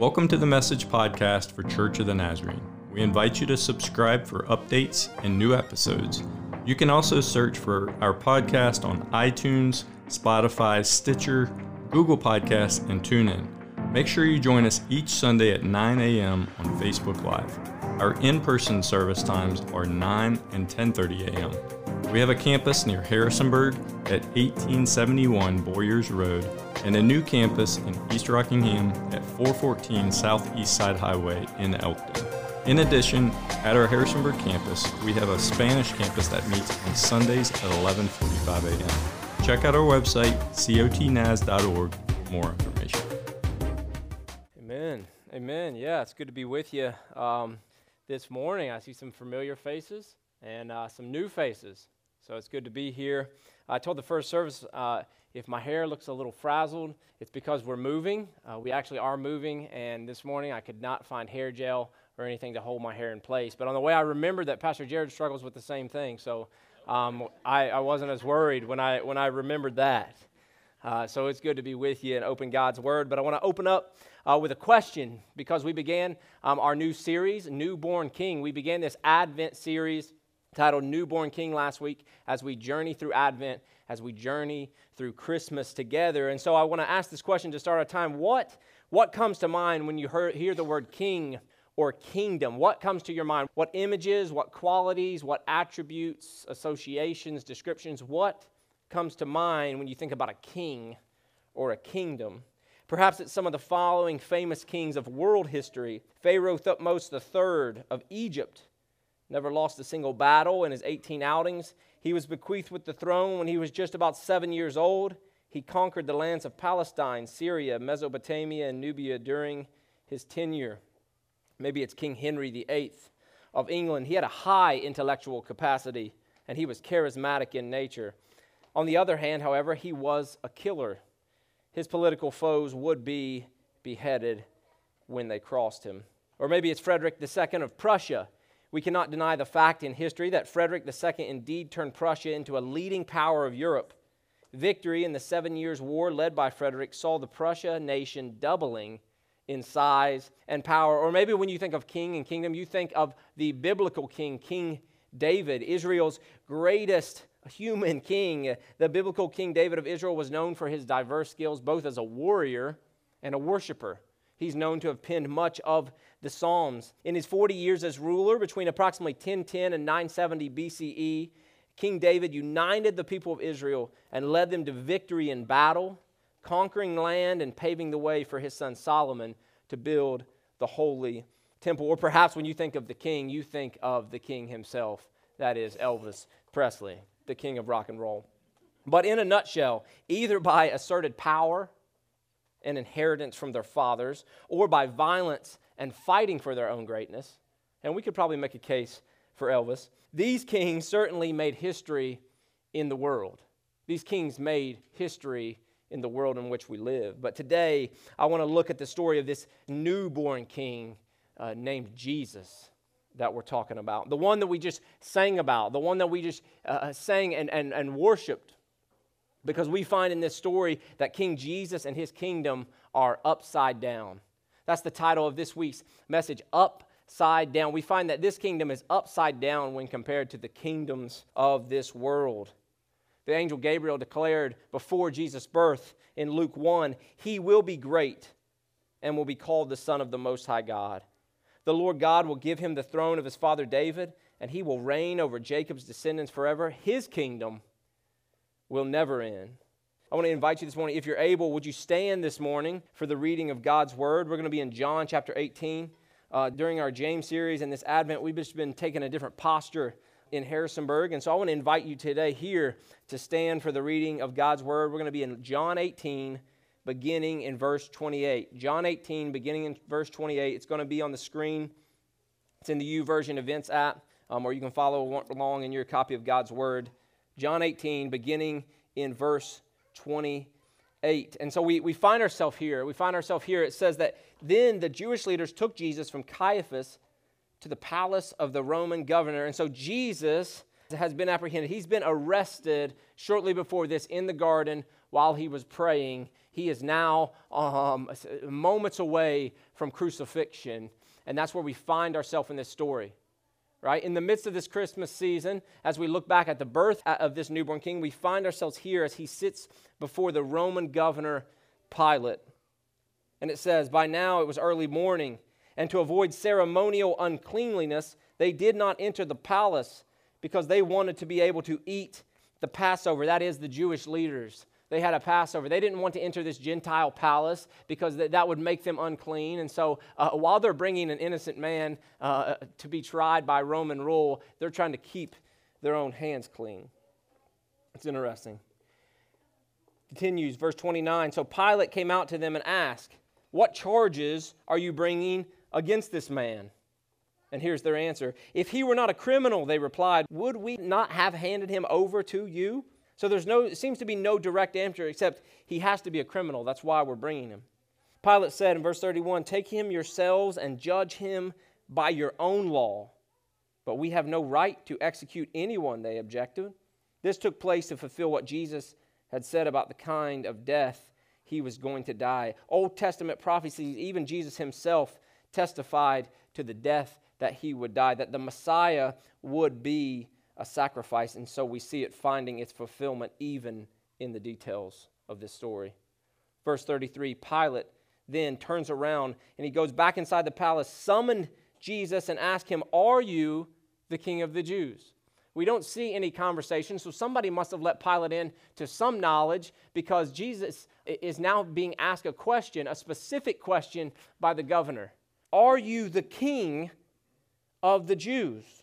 Welcome to the Message Podcast for Church of the Nazarene. We invite you to subscribe for updates and new episodes. You can also search for our podcast on iTunes, Spotify, Stitcher, Google Podcasts, and TuneIn. Make sure you join us each Sunday at 9 a.m. on Facebook Live. Our in-person service times are 9 and 10:30 a.m. We have a campus near Harrisonburg at 1871 Boyers Road and a new campus in East Rockingham at 414 Southeast Side Highway in Elkton. In addition, at our Harrisonburg campus, we have a Spanish campus that meets on Sundays at 11:45 a.m. Check out our website cotnaz.org for more information. Amen. Amen. Yeah, it's good to be with you um, this morning. I see some familiar faces and uh, some new faces. So it's good to be here. I told the first service uh, if my hair looks a little frazzled, it's because we're moving. Uh, we actually are moving, and this morning I could not find hair gel or anything to hold my hair in place. But on the way, I remembered that Pastor Jared struggles with the same thing, so um, I, I, wasn't as worried when I, when I remembered that. Uh, so it's good to be with you and open God's Word. But I want to open up uh, with a question because we began um, our new series, Newborn King. We began this Advent series titled Newborn King last week as we journey through Advent, as we journey through Christmas together. And so I want to ask this question to start our time. What, what comes to mind when you hear, hear the word king or kingdom? What comes to your mind? What images, what qualities, what attributes, associations, descriptions, what comes to mind when you think about a king or a kingdom? Perhaps it's some of the following famous kings of world history Pharaoh Thutmose III of Egypt never lost a single battle in his 18 outings. He was bequeathed with the throne when he was just about seven years old. He conquered the lands of Palestine, Syria, Mesopotamia, and Nubia during his tenure. Maybe it's King Henry VIII of England. He had a high intellectual capacity and he was charismatic in nature. On the other hand, however, he was a killer. His political foes would be beheaded when they crossed him. Or maybe it's Frederick II of Prussia. We cannot deny the fact in history that Frederick II indeed turned Prussia into a leading power of Europe. Victory in the Seven Years' War led by Frederick saw the Prussia nation doubling in size and power. Or maybe when you think of king and kingdom, you think of the biblical king, King David, Israel's greatest human king. The biblical King David of Israel was known for his diverse skills, both as a warrior and a worshiper. He's known to have penned much of the Psalms. In his 40 years as ruler, between approximately 1010 and 970 BCE, King David united the people of Israel and led them to victory in battle, conquering land and paving the way for his son Solomon to build the holy temple. Or perhaps when you think of the king, you think of the king himself. That is Elvis Presley, the king of rock and roll. But in a nutshell, either by asserted power and inheritance from their fathers, or by violence and fighting for their own greatness. And we could probably make a case for Elvis. These kings certainly made history in the world. These kings made history in the world in which we live. But today, I want to look at the story of this newborn king uh, named Jesus that we're talking about. The one that we just sang about, the one that we just uh, uh sang and, and, and worshiped. Because we find in this story that King Jesus and his kingdom are upside down. That's the title of this week's message Upside Down. We find that this kingdom is upside down when compared to the kingdoms of this world. The angel Gabriel declared before Jesus' birth in Luke 1 He will be great and will be called the Son of the Most High God. The Lord God will give him the throne of his father David, and he will reign over Jacob's descendants forever. His kingdom will never end. I want to invite you this morning, if you're able, would you stand this morning for the reading of God's Word? We're going to be in John chapter 18. Uh, during our James series and this Advent, we've just been taking a different posture in Harrisonburg. And so I want to invite you today here to stand for the reading of God's Word. We're going to be in John 18, beginning in verse 28. John 18, beginning in verse 28. It's going to be on the screen. It's in the YouVersion Events app, um, or you can follow along in your copy of God's Word. John 18, beginning in verse 28. And so we, we find ourselves here. We find ourselves here. It says that then the Jewish leaders took Jesus from Caiaphas to the palace of the Roman governor. And so Jesus has been apprehended. He's been arrested shortly before this in the garden while he was praying he is now um, moments away from crucifixion. And that's where we find ourselves in this story. Right? In the midst of this Christmas season, as we look back at the birth of this newborn king, we find ourselves here as he sits before the Roman governor Pilate. And it says, By now it was early morning, and to avoid ceremonial uncleanliness, they did not enter the palace because they wanted to be able to eat the Passover. That is, the Jewish leaders they had a Passover. They didn't want to enter this Gentile palace because th- that would make them unclean. And so, uh, while they're bringing an innocent man uh, to be tried by Roman rule, they're trying to keep their own hands clean. It's interesting. Continues, verse 29. So Pilate came out to them and asked, What charges are you bringing against this man? And here's their answer If he were not a criminal, they replied, would we not have handed him over to you? So there's no, seems to be no direct answer except he has to be a criminal. That's why we're bringing him. Pilate said in verse 31 Take him yourselves and judge him by your own law. But we have no right to execute anyone, they objected. This took place to fulfill what Jesus had said about the kind of death he was going to die. Old Testament prophecies, even Jesus himself testified to the death that he would die, that the Messiah would be a sacrifice, and so we see it finding its fulfillment even in the details of this story. Verse 33 Pilate then turns around and he goes back inside the palace, summoned Jesus, and asked him, Are you the king of the Jews? We don't see any conversation, so somebody must have let Pilate in to some knowledge because Jesus is now being asked a question, a specific question by the governor. Are you the king of the Jews?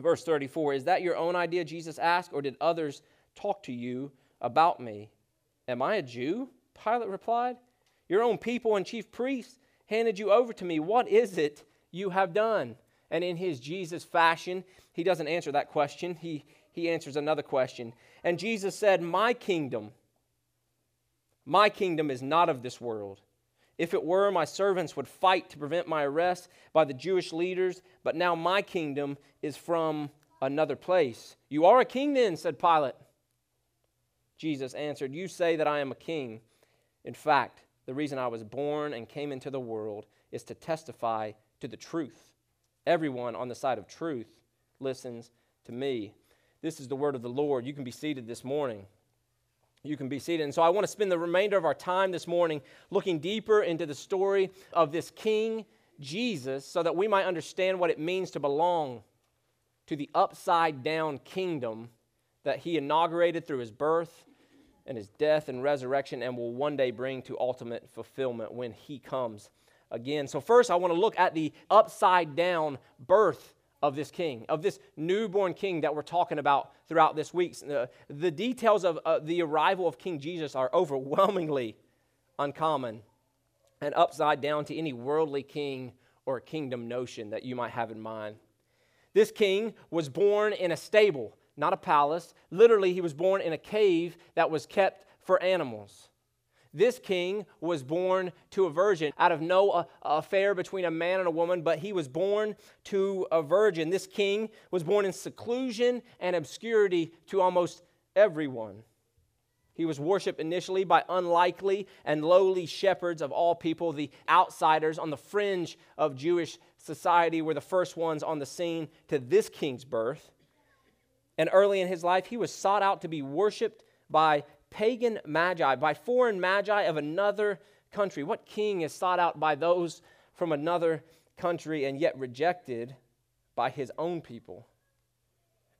Verse 34 Is that your own idea, Jesus asked, or did others talk to you about me? Am I a Jew? Pilate replied. Your own people and chief priests handed you over to me. What is it you have done? And in his Jesus fashion, he doesn't answer that question. He, he answers another question. And Jesus said, My kingdom, my kingdom is not of this world. If it were, my servants would fight to prevent my arrest by the Jewish leaders, but now my kingdom is from another place. You are a king then, said Pilate. Jesus answered, You say that I am a king. In fact, the reason I was born and came into the world is to testify to the truth. Everyone on the side of truth listens to me. This is the word of the Lord. You can be seated this morning. You can be seated. And so I want to spend the remainder of our time this morning looking deeper into the story of this King Jesus so that we might understand what it means to belong to the upside down kingdom that he inaugurated through his birth and his death and resurrection and will one day bring to ultimate fulfillment when he comes again. So, first, I want to look at the upside down birth of this king, of this newborn king that we're talking about throughout this week. The, the details of uh, the arrival of King Jesus are overwhelmingly uncommon and upside down to any worldly king or kingdom notion that you might have in mind. This king was born in a stable, not a palace. Literally, he was born in a cave that was kept for animals. This king was born to a virgin out of no uh, affair between a man and a woman, but he was born to a virgin. This king was born in seclusion and obscurity to almost everyone. He was worshiped initially by unlikely and lowly shepherds of all people. The outsiders on the fringe of Jewish society were the first ones on the scene to this king's birth. And early in his life, he was sought out to be worshiped by pagan magi, by foreign magi of another country. What king is sought out by those from another country and yet rejected by his own people?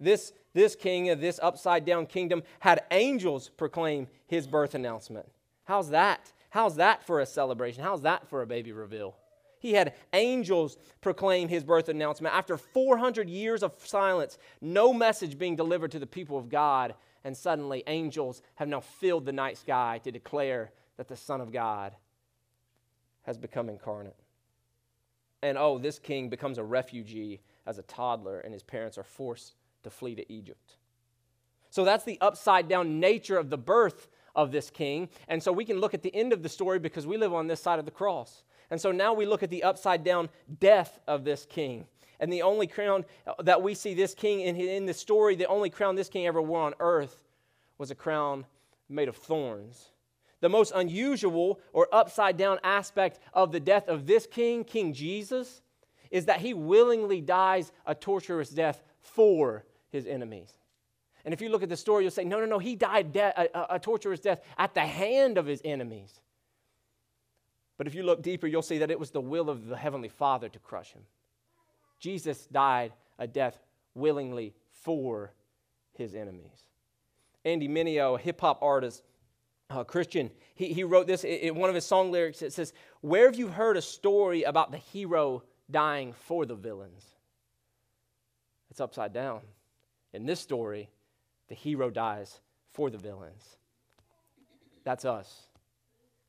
This, this king of this upside down kingdom had angels proclaim his birth announcement. How's that? How's that for a celebration? How's that for a baby reveal? He had angels proclaim his birth announcement. After 400 years of silence, no message being delivered to the people of God, and suddenly angels have now filled the night sky to declare that the Son of God has become incarnate. And oh, this king becomes a refugee as a toddler, and his parents are forced to flee to Egypt. So that's the upside down nature of the birth of this king. And so we can look at the end of the story because we live on this side of the cross. And so now we look at the upside down death of this king. And the only crown uh, that we see this king in, in the story, the only crown this king ever wore on earth was a crown made of thorns. The most unusual or upside down aspect of the death of this king, King Jesus, is that he willingly dies a torturous death for his enemies. And if you look at the story, you'll say, no, no, no, he died de- a, a torturous death at the hand of his enemies. But if you look deeper, you'll see that it was the will of the Heavenly Father to crush him. Jesus died a death willingly for his enemies. Andy Mineo, a hip hop artist, a Christian, he, he wrote this in one of his song lyrics. It says, Where have you heard a story about the hero dying for the villains? It's upside down. In this story, the hero dies for the villains. That's us.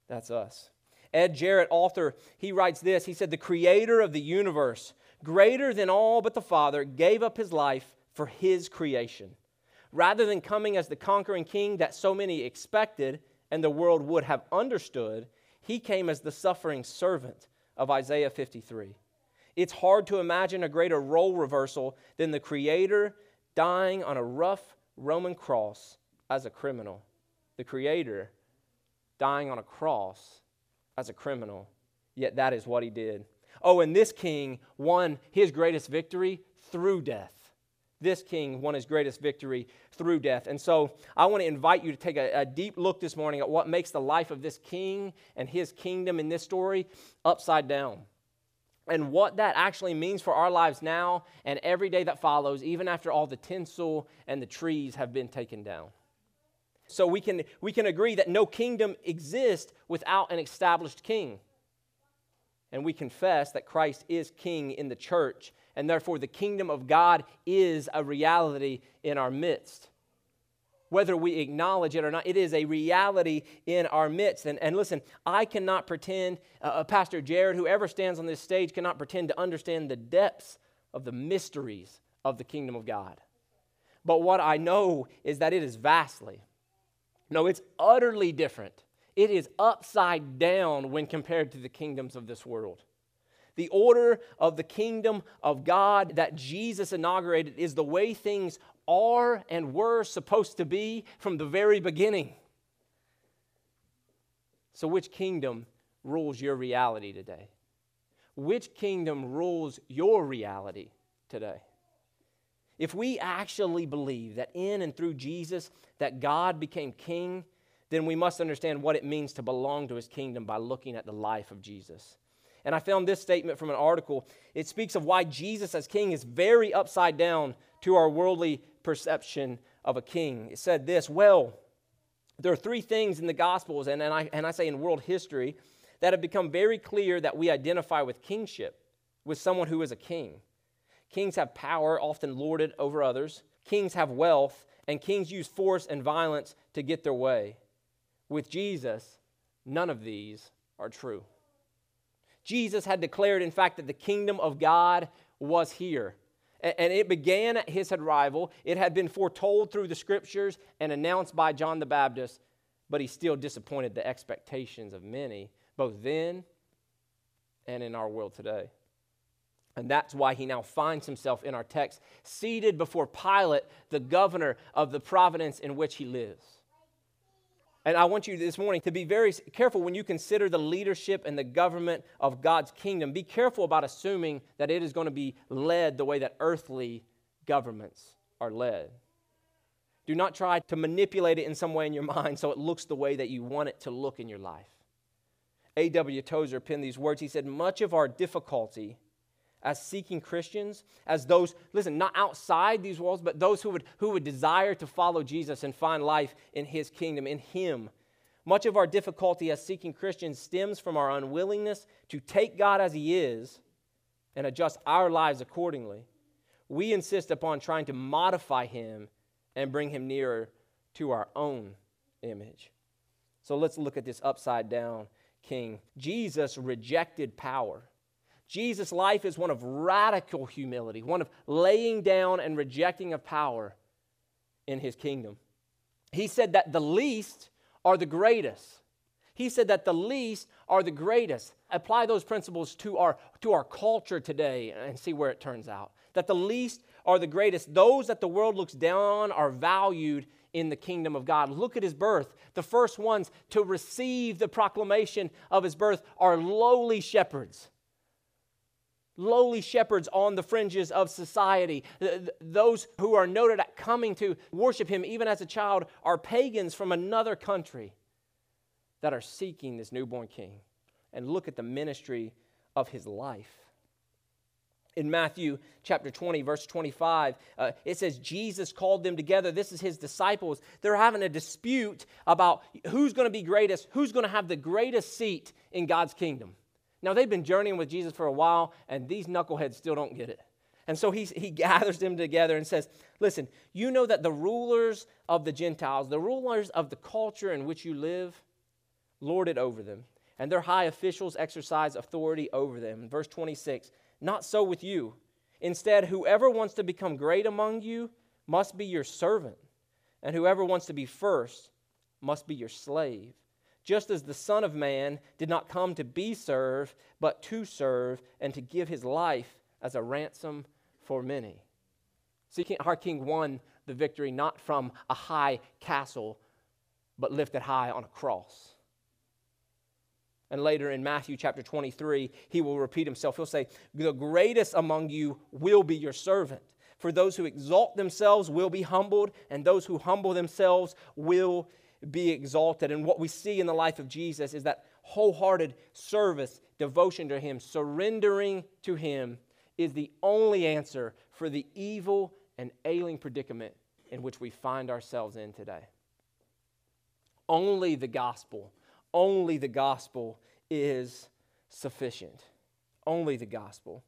That's us. Ed Jarrett, author, he writes this. He said, The creator of the universe, greater than all but the Father, gave up his life for his creation. Rather than coming as the conquering king that so many expected and the world would have understood, he came as the suffering servant of Isaiah 53. It's hard to imagine a greater role reversal than the creator dying on a rough Roman cross as a criminal. The creator dying on a cross as a criminal, yet that is what he did. Oh, and this king won his greatest victory through death. This king won his greatest victory through death. And so I want to invite you to take a, a, deep look this morning at what makes the life of this king and his kingdom in this story upside down. And what that actually means for our lives now and every day that follows, even after all the tinsel and the trees have been taken down. So we can, we can agree that no kingdom exists without an established king. And we confess that Christ is king in the church, and therefore the kingdom of God is a reality in our midst. Whether we acknowledge it or not, it is a reality in our midst. And, and listen, I cannot pretend, uh, uh Pastor Jared, whoever stands on this stage, cannot pretend to understand the depths of the mysteries of the kingdom of God. But what I know is that it is vastly, no, it's utterly different. It is upside down when compared to the kingdoms of this world. The order of the kingdom of God that Jesus inaugurated is the way things are and were supposed to be from the very beginning. So, which kingdom rules your reality today? Which kingdom rules your reality today? If we actually believe that in and through Jesus that God became king, then we must understand what it means to belong to his kingdom by looking at the life of Jesus. And I found this statement from an article. It speaks of why Jesus as king is very upside down to our worldly perception of a king. It said this Well, there are three things in the Gospels, and, and, I, and I say in world history, that have become very clear that we identify with kingship, with someone who is a king. Kings have power, often lorded over others. Kings have wealth, and kings use force and violence to get their way. With Jesus, none of these are true. Jesus had declared, in fact, that the kingdom of God was here. And it began at his arrival. It had been foretold through the scriptures and announced by John the Baptist, but he still disappointed the expectations of many, both then and in our world today. And that's why he now finds himself in our text, seated before Pilate, the governor of the province in which he lives. And I want you this morning to be very careful when you consider the leadership and the government of God's kingdom. Be careful about assuming that it is going to be led the way that earthly governments are led. Do not try to manipulate it in some way in your mind so it looks the way that you want it to look in your life. A.W. Tozer penned these words. He said, Much of our difficulty as seeking Christians, as those, listen, not outside these walls, but those who would, who would desire to follow Jesus and find life in his kingdom, in him. Much of our difficulty as seeking Christians stems from our unwillingness to take God as he is and adjust our lives accordingly. We insist upon trying to modify him and bring him nearer to our own image. So let's look at this upside down king. Jesus rejected power. Jesus' life is one of radical humility, one of laying down and rejecting of power in his kingdom. He said that the least are the greatest. He said that the least are the greatest. Apply those principles to our, to our culture today and see where it turns out. That the least are the greatest. Those that the world looks down on are valued in the kingdom of God. Look at his birth. The first ones to receive the proclamation of his birth are lowly shepherds. Lowly shepherds on the fringes of society. Those who are noted at coming to worship him, even as a child, are pagans from another country that are seeking this newborn king. And look at the ministry of his life in Matthew chapter 20, verse 25, uh, it says Jesus called them together. This is his disciples. They're having a dispute about who's going to be greatest, who's going to have the greatest seat in God's kingdom. Now, they've been journeying with Jesus for a while, and these knuckleheads still don't get it. And so he, he gathers them together and says, Listen, you know that the rulers of the Gentiles, the rulers of the culture in which you live, lord it over them, and their high officials exercise authority over them. Verse 26 not so with you. Instead, whoever wants to become great among you must be your servant, and whoever wants to be first must be your slave. Just as the Son of Man did not come to be served, but to serve and to give his life as a ransom for many. See, our King won the victory not from a high castle, but lifted high on a cross. And later in Matthew chapter 23, he will repeat himself. He'll say, The greatest among you will be your servant. For those who exalt themselves will be humbled, and those who humble themselves will be exalted. And what we see in the life of Jesus is that wholehearted service, devotion to him, surrendering to him is the only answer for the evil and ailing predicament in which we find ourselves in today. Only the gospel only the gospel is sufficient. Only the gospel.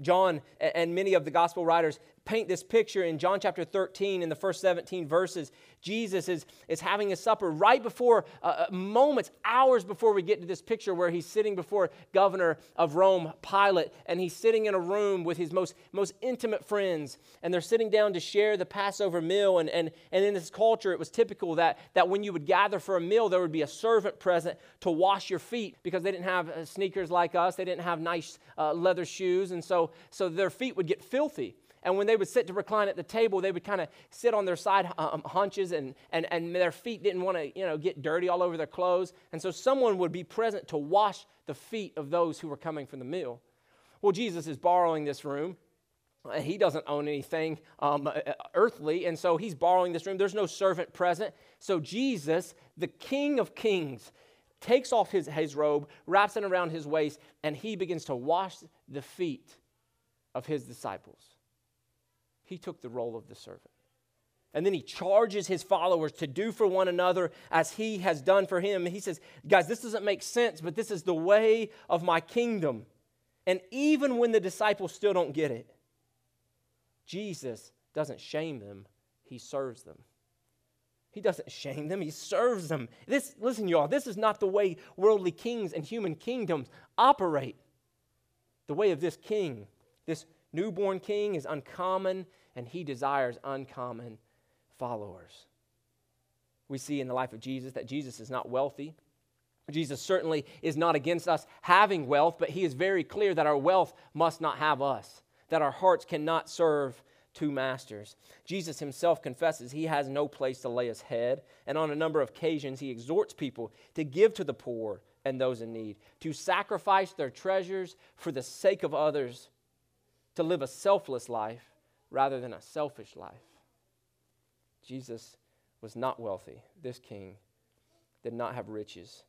John and many of the gospel writers paint this picture in John chapter 13 in the first 17 verses. Jesus is, is having a supper right before, uh, uh, moments, hours before we get to this picture where he's sitting before governor of Rome, Pilate, and he's sitting in a room with his most, most intimate friends, and they're sitting down to share the Passover meal. And, and, and in this culture, it was typical that, that when you would gather for a meal, there would be a servant present to wash your feet because they didn't have uh, sneakers like us, they didn't have nice uh, leather shoes, and so, so their feet would get filthy. And when they would sit to recline at the table, they would kind of sit on their side um, hunches and, and, and their feet didn't want to you know, get dirty all over their clothes. And so someone would be present to wash the feet of those who were coming from the meal. Well, Jesus is borrowing this room. Uh, he doesn't own anything um, uh, earthly, and so he's borrowing this room. There's no servant present. So Jesus, the King of Kings, takes off his, his robe, wraps it around his waist, and he begins to wash the feet of his disciples. He took the role of the servant. And then he charges his followers to do for one another as he has done for him. He says, Guys, this doesn't make sense, but this is the way of my kingdom. And even when the disciples still don't get it, Jesus doesn't shame them, he serves them. He doesn't shame them, he serves them. This, listen, y'all, this is not the way worldly kings and human kingdoms operate. The way of this king, this newborn king is uncommon, and he desires uncommon followers. We see in the life of Jesus that Jesus is not wealthy. Jesus certainly is not against us having wealth, but he is very clear that our wealth must not have us, that our hearts cannot serve two masters. Jesus himself confesses he has no place to lay his head, and on a number of occasions he exhorts people to give to the poor and those in need, to sacrifice their treasures for the sake of others to live a selfless life rather than a selfish life. Jesus was not wealthy. This king did not have riches.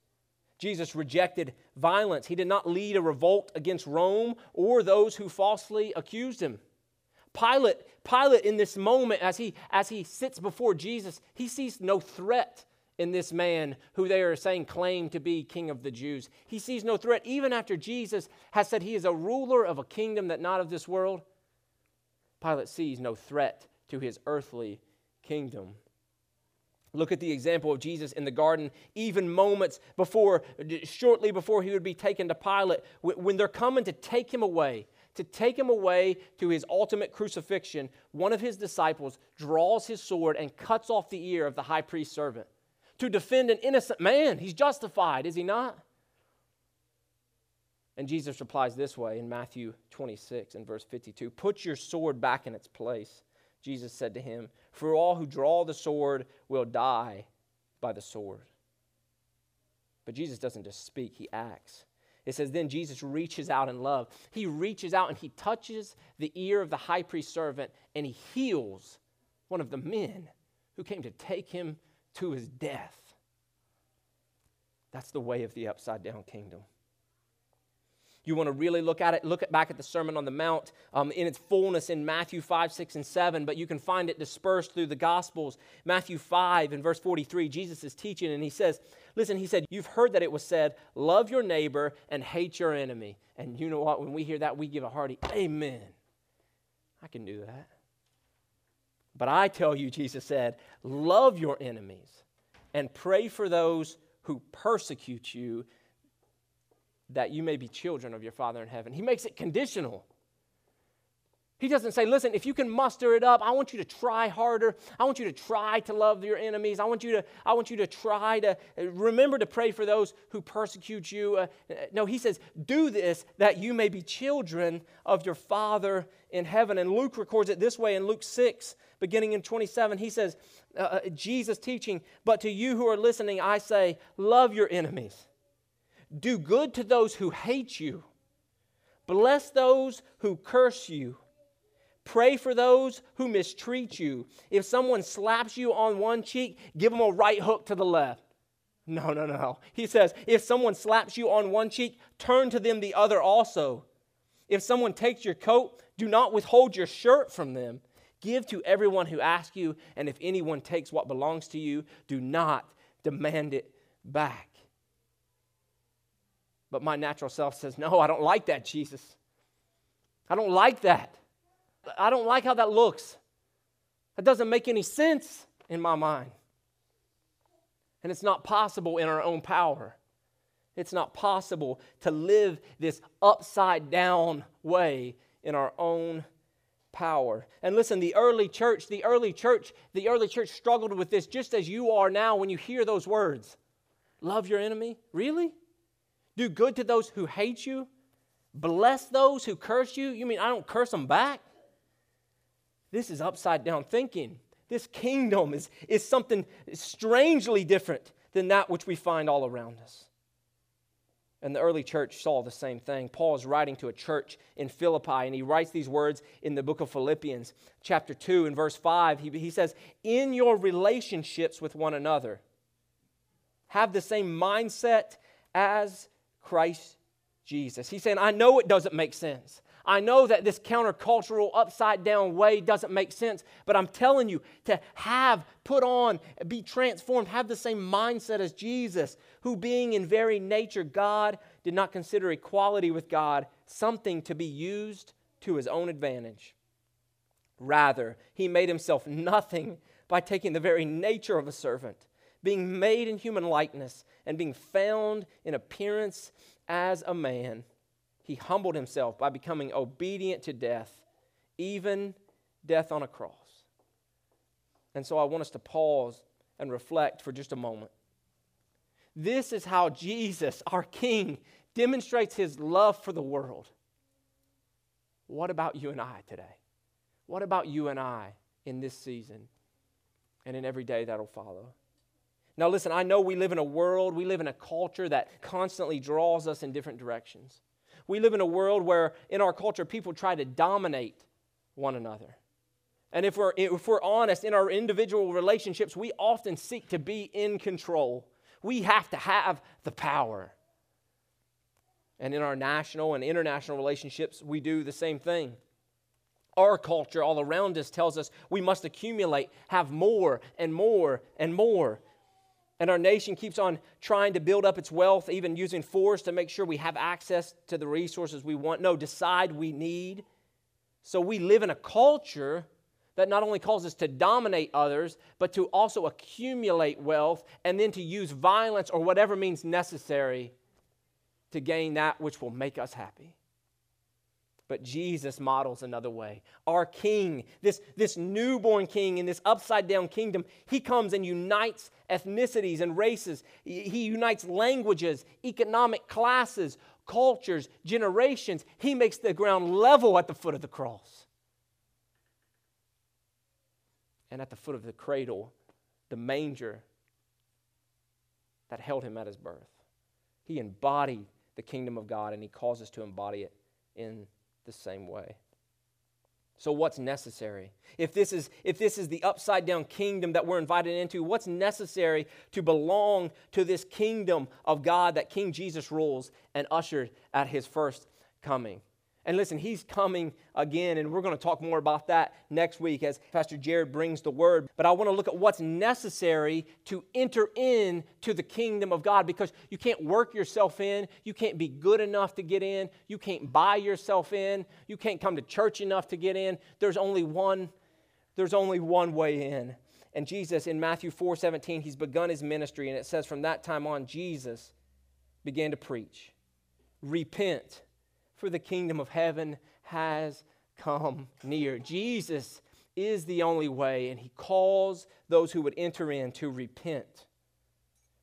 Jesus rejected violence. He did not lead a revolt against Rome or those who falsely accused him. Pilate, Pilate in this moment, as he, as he sits before Jesus, he sees no threat in this man who they are saying claimed to be king of the Jews. He sees no threat, even after Jesus has said he is a ruler of a kingdom that not of this world. Pilate sees no threat to his earthly kingdom. Look at the example of Jesus in the garden, even moments before, shortly before he would be taken to Pilate, when they're coming to take him away, to take him away to his ultimate crucifixion, one of his disciples draws his sword and cuts off the ear of the high priest's servant to defend an innocent man. He's justified, is he not? And Jesus replies this way in Matthew 26 and verse 52 Put your sword back in its place. Jesus said to him, For all who draw the sword will die by the sword. But Jesus doesn't just speak, he acts. It says, Then Jesus reaches out in love. He reaches out and he touches the ear of the high priest servant and he heals one of the men who came to take him to his death. That's the way of the upside down kingdom you want to really look at it, look at, back at the Sermon on the Mount um, in its fullness in Matthew 5, 6, and 7, but you can find it dispersed through the Gospels. Matthew 5 and verse 43, Jesus is teaching, and he says, Listen, he said, You've heard that it was said, love your neighbor and hate your enemy. And you know what? When we hear that, we give a hearty amen. I can do that. But I tell you, Jesus said, love your enemies and pray for those who persecute you that you may be children of your Father in heaven. He makes it conditional. He doesn't say, listen, if you can muster it up, I want you to try harder. I want you to try to love your enemies. I want you to, I want you to try to remember to pray for those who persecute you. Uh, no, he says, do this that you may be children of your Father in heaven. And Luke records it this way in Luke 6, beginning in 27. He says, uh, uh Jesus teaching, but to you who are listening, I say, love your enemies. Do good to those who hate you. Bless those who curse you. Pray for those who mistreat you. If someone slaps you on one cheek, give them a right hook to the left. No, no, no. He says, if someone slaps you on one cheek, turn to them the other also. If someone takes your coat, do not withhold your shirt from them. Give to everyone who asks you, and if anyone takes what belongs to you, do not demand it back. But my natural self says, No, I don't like that, Jesus. I don't like that. I don't like how that looks. That doesn't make any sense in my mind. And it's not possible in our own power. It's not possible to live this upside down way in our own power. And listen, the early church, the early church, the early church struggled with this just as you are now when you hear those words. Love your enemy? Really? Do good to those who hate you. Bless those who curse you. You mean I don't curse them back? This is upside down thinking. This kingdom is, is something strangely different than that which we find all around us. And the early church saw the same thing. Paul is writing to a church in Philippi, and he writes these words in the book of Philippians, chapter 2, and verse 5. He, he says, In your relationships with one another, have the same mindset as Christ Jesus. He's saying, I know it doesn't make sense. I know that this countercultural, upside down way doesn't make sense, but I'm telling you to have, put on, be transformed, have the same mindset as Jesus, who, being in very nature God, did not consider equality with God something to be used to his own advantage. Rather, he made himself nothing by taking the very nature of a servant being made in human likeness and being found in appearance as a man, he humbled himself by becoming obedient to death, even death on a cross. And so I want us to pause and reflect for just a moment. This is how Jesus, our King, demonstrates his love for the world. What about you and I today? What about you and I in this season and in every day that'll follow? Now, listen, I know we live in a world, we live in a culture that constantly draws us in different directions. We live in a world where, in our culture, people try to dominate one another. And if we're, if we're honest, in our individual relationships, we often seek to be in control. We have to have the power. And in our national and international relationships, we do the same thing. Our culture all around us tells us we must accumulate, have more and more and more. And our nation keeps on trying to build up its wealth, even using force to make sure we have access to the resources we want. No, decide we need. So we live in a culture that not only calls us to dominate others, but to also accumulate wealth and then to use violence or whatever means necessary to gain that which will make us happy. But Jesus models another way. Our king, this, this newborn king in this upside down kingdom, he comes and unites ethnicities and races. He unites languages, economic classes, cultures, generations. He makes the ground level at the foot of the cross. and at the foot of the cradle, the manger that held him at his birth. He embodied the kingdom of God, and he calls us to embody it in the same way. So what's necessary? If this is if this is the upside down kingdom that we're invited into, what's necessary to belong to this kingdom of God that King Jesus rules and ushered at his first coming? And listen, he's coming again, and we're going to talk more about that next week as Pastor Jared brings the word. But I want to look at what's necessary to enter in to the kingdom of God because you can't work yourself in, you can't be good enough to get in, you can't buy yourself in, you can't come to church enough to get in. There's only one there's only one way in. And Jesus in Matthew 4:17, he's begun his ministry and it says from that time on Jesus began to preach. Repent for the kingdom of heaven has come near. Jesus is the only way, and he calls those who would enter in to repent.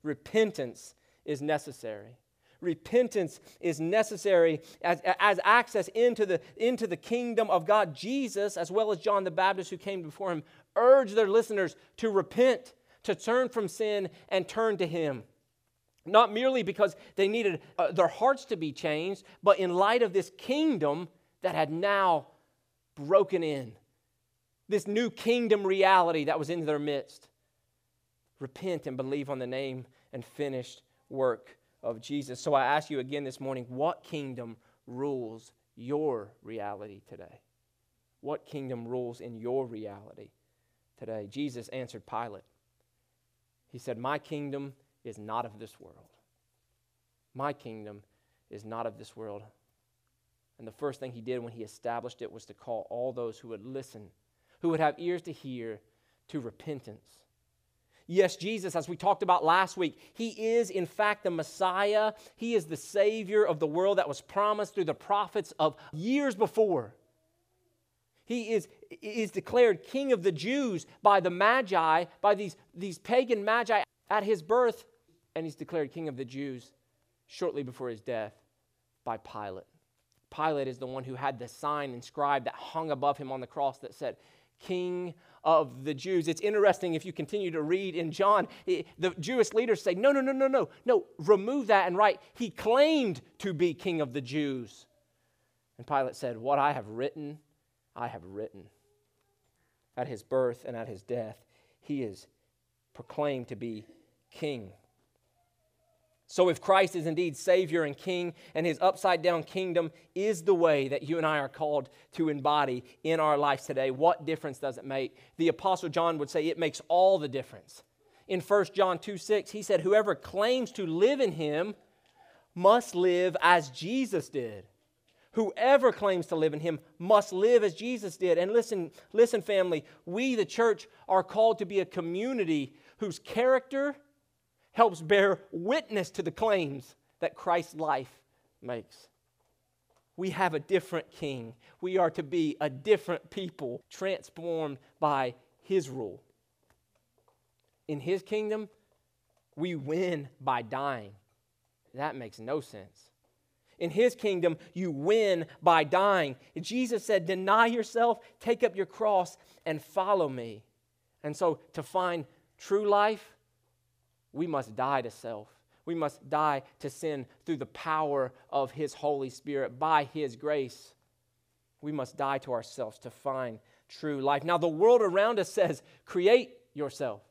Repentance is necessary. Repentance is necessary as, as access into the, into the kingdom of God. Jesus, as well as John the Baptist, who came before him, urged their listeners to repent, to turn from sin, and turn to him. Not merely because they needed uh, their hearts to be changed, but in light of this kingdom that had now broken in, this new kingdom reality that was in their midst. Repent and believe on the name and finished work of Jesus. So I ask you again this morning what kingdom rules your reality today? What kingdom rules in your reality today? Jesus answered Pilate. He said, My kingdom is not of this world. My kingdom is not of this world. And the first thing he did when he established it was to call all those who would listen, who would have ears to hear, to repentance. Yes, Jesus, as we talked about last week, he is in fact the Messiah. He is the Savior of the world that was promised through the prophets of years before. He is, is declared King of the Jews by the Magi, by these, these pagan Magi at his birth and he's declared king of the Jews shortly before his death by Pilate. Pilate is the one who had the sign inscribed that hung above him on the cross that said, King of the Jews. It's interesting if you continue to read in John, the Jewish leaders say, No, no, no, no, no, no, remove that and write, He claimed to be King of the Jews. And Pilate said, What I have written, I have written. At his birth and at his death, he is proclaimed to be King. So, if Christ is indeed Savior and King, and his upside down kingdom is the way that you and I are called to embody in our lives today, what difference does it make? The Apostle John would say it makes all the difference. In 1 John 2 6, he said, Whoever claims to live in him must live as Jesus did. Whoever claims to live in him must live as Jesus did. And listen, listen, family, we, the church, are called to be a community whose character helps bear witness to the claims that Christ's life makes. We have a different king. We are to be a different people, transformed by his rule. In his kingdom, we win by dying. That makes no sense. In his kingdom, you win by dying. Jesus said, Deny yourself, take up your cross, and follow me. And so, to find true life, we must die to self. We must die to sin through the power of His Holy Spirit by His grace. We must die to ourselves to find true life. Now, the world around us says, create yourself.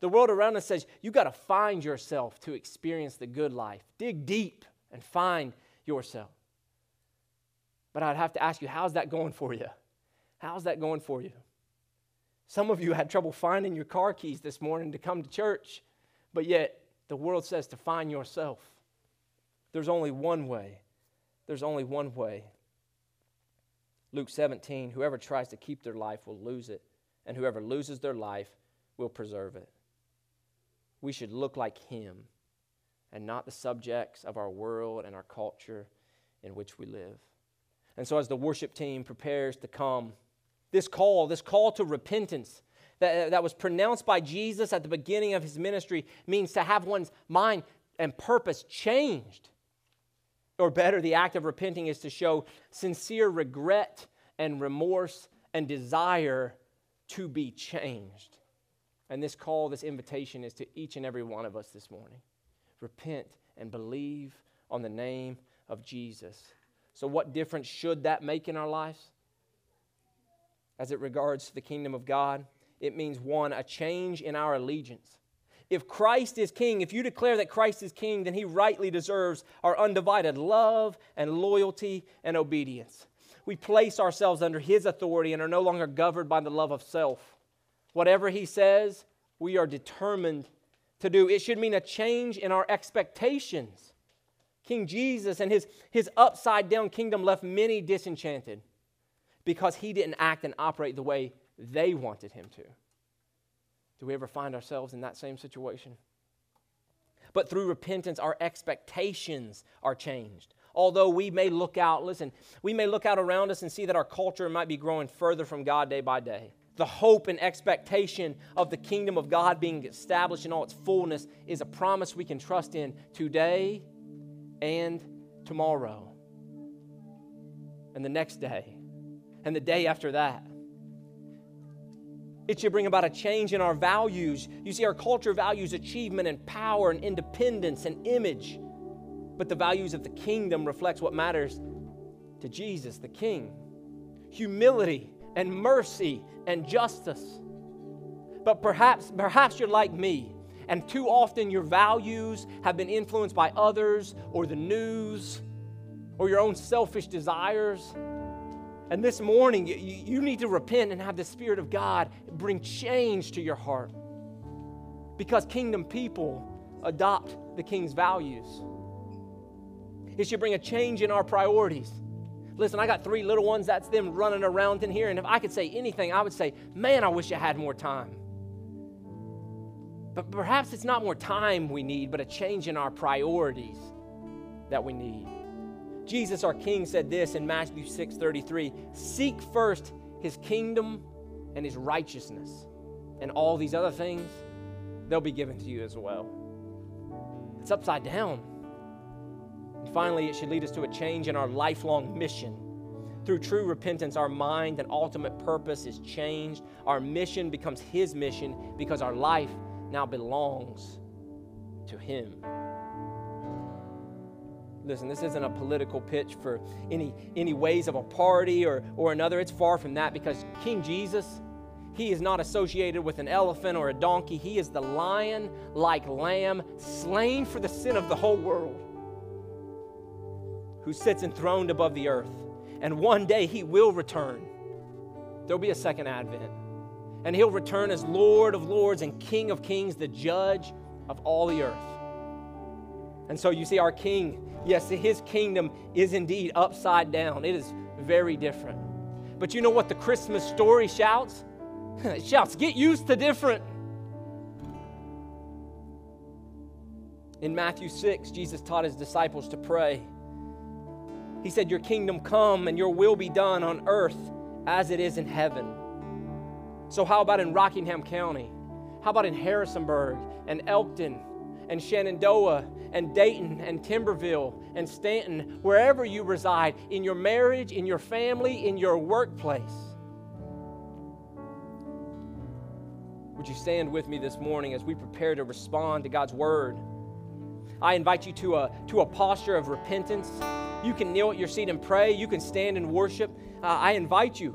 The world around us says, you got to find yourself to experience the good life. Dig deep and find yourself. But I'd have to ask you, how's that going for you? How's that going for you? Some of you had trouble finding your car keys this morning to come to church. But yet, the world says to find yourself. There's only one way. There's only one way. Luke 17 Whoever tries to keep their life will lose it, and whoever loses their life will preserve it. We should look like Him and not the subjects of our world and our culture in which we live. And so, as the worship team prepares to come, this call, this call to repentance, that, that was pronounced by Jesus at the beginning of his ministry means to have one's mind and purpose changed. Or better, the act of repenting is to show sincere regret and remorse and desire to be changed. And this call, this invitation is to each and every one of us this morning. Repent and believe on the name of Jesus. So, what difference should that make in our lives? As it regards to the kingdom of God, it means one, a change in our allegiance. If Christ is king, if you declare that Christ is king, then he rightly deserves our undivided love and loyalty and obedience. We place ourselves under his authority and are no longer governed by the love of self. Whatever he says, we are determined to do. It should mean a change in our expectations. King Jesus and his, his upside down kingdom left many disenchanted because he didn't act and operate the way they wanted him to. Do we ever find ourselves in that same situation? But through repentance, our expectations are changed. Although we may look out, listen, we may look out around us and see that our culture might be growing further from God day by day. The hope and expectation of the kingdom of God being established in all its fullness is a promise we can trust in today and tomorrow, and the next day, and the day after that. It should bring about a change in our values. You see, our culture values achievement and power and independence and image. But the values of the kingdom reflects what matters to Jesus, the King. Humility and mercy and justice. But perhaps, perhaps you're like me, and too often your values have been influenced by others or the news or your own selfish desires. And this morning, you, you need to repent and have the Spirit of God bring change to your heart. Because kingdom people adopt the king's values. It should bring a change in our priorities. Listen, I got three little ones. That's them running around in here. And if I could say anything, I would say, man, I wish I had more time. But perhaps it's not more time we need, but a change in our priorities that we need. Jesus, our King, said this in Matthew 6 33 Seek first his kingdom and his righteousness, and all these other things, they'll be given to you as well. It's upside down. And finally, it should lead us to a change in our lifelong mission. Through true repentance, our mind and ultimate purpose is changed. Our mission becomes His mission because our life now belongs to Him. Listen, this isn't a political pitch for any, any ways of a party or, or another. It's far from that because King Jesus, he is not associated with an elephant or a donkey. He is the lion like lamb slain for the sin of the whole world who sits enthroned above the earth. And one day he will return. There'll be a second advent. And he'll return as Lord of lords and King of kings, the judge of all the earth. And so you see, our King Yes, his kingdom is indeed upside down. It is very different. But you know what the Christmas story shouts? it shouts, get used to different. In Matthew 6, Jesus taught his disciples to pray. He said, Your kingdom come and your will be done on earth as it is in heaven. So, how about in Rockingham County? How about in Harrisonburg and Elkton and Shenandoah and Dayton and Timberville and Staunton, wherever you reside, in your marriage, in your family, in your workplace. Would you stand with me this morning as we prepare to respond to God's word? I invite you to a, to a posture of repentance. You can kneel at your seat and pray. You can stand and worship. Uh, I invite you,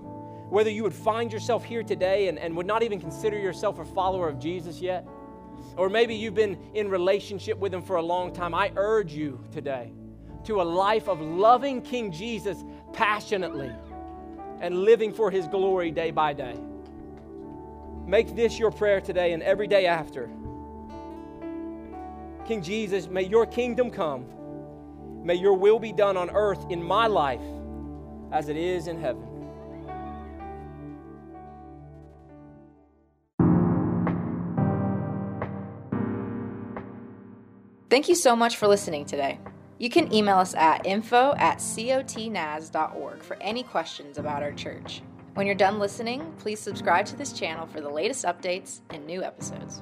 whether you would find yourself here today and, and would not even consider yourself a follower of Jesus yet, or maybe you've been in relationship with Him for a long time. I urge you today to a life of loving King Jesus passionately and living for His glory day by day. Make this your prayer today and every day after. King Jesus, may your kingdom come. May your will be done on earth in my life as it is in heaven. Thank you so much for listening today. You can email us at info at cotnaz.org for any questions about our church. When you're done listening, please subscribe to this channel for the latest updates and new episodes.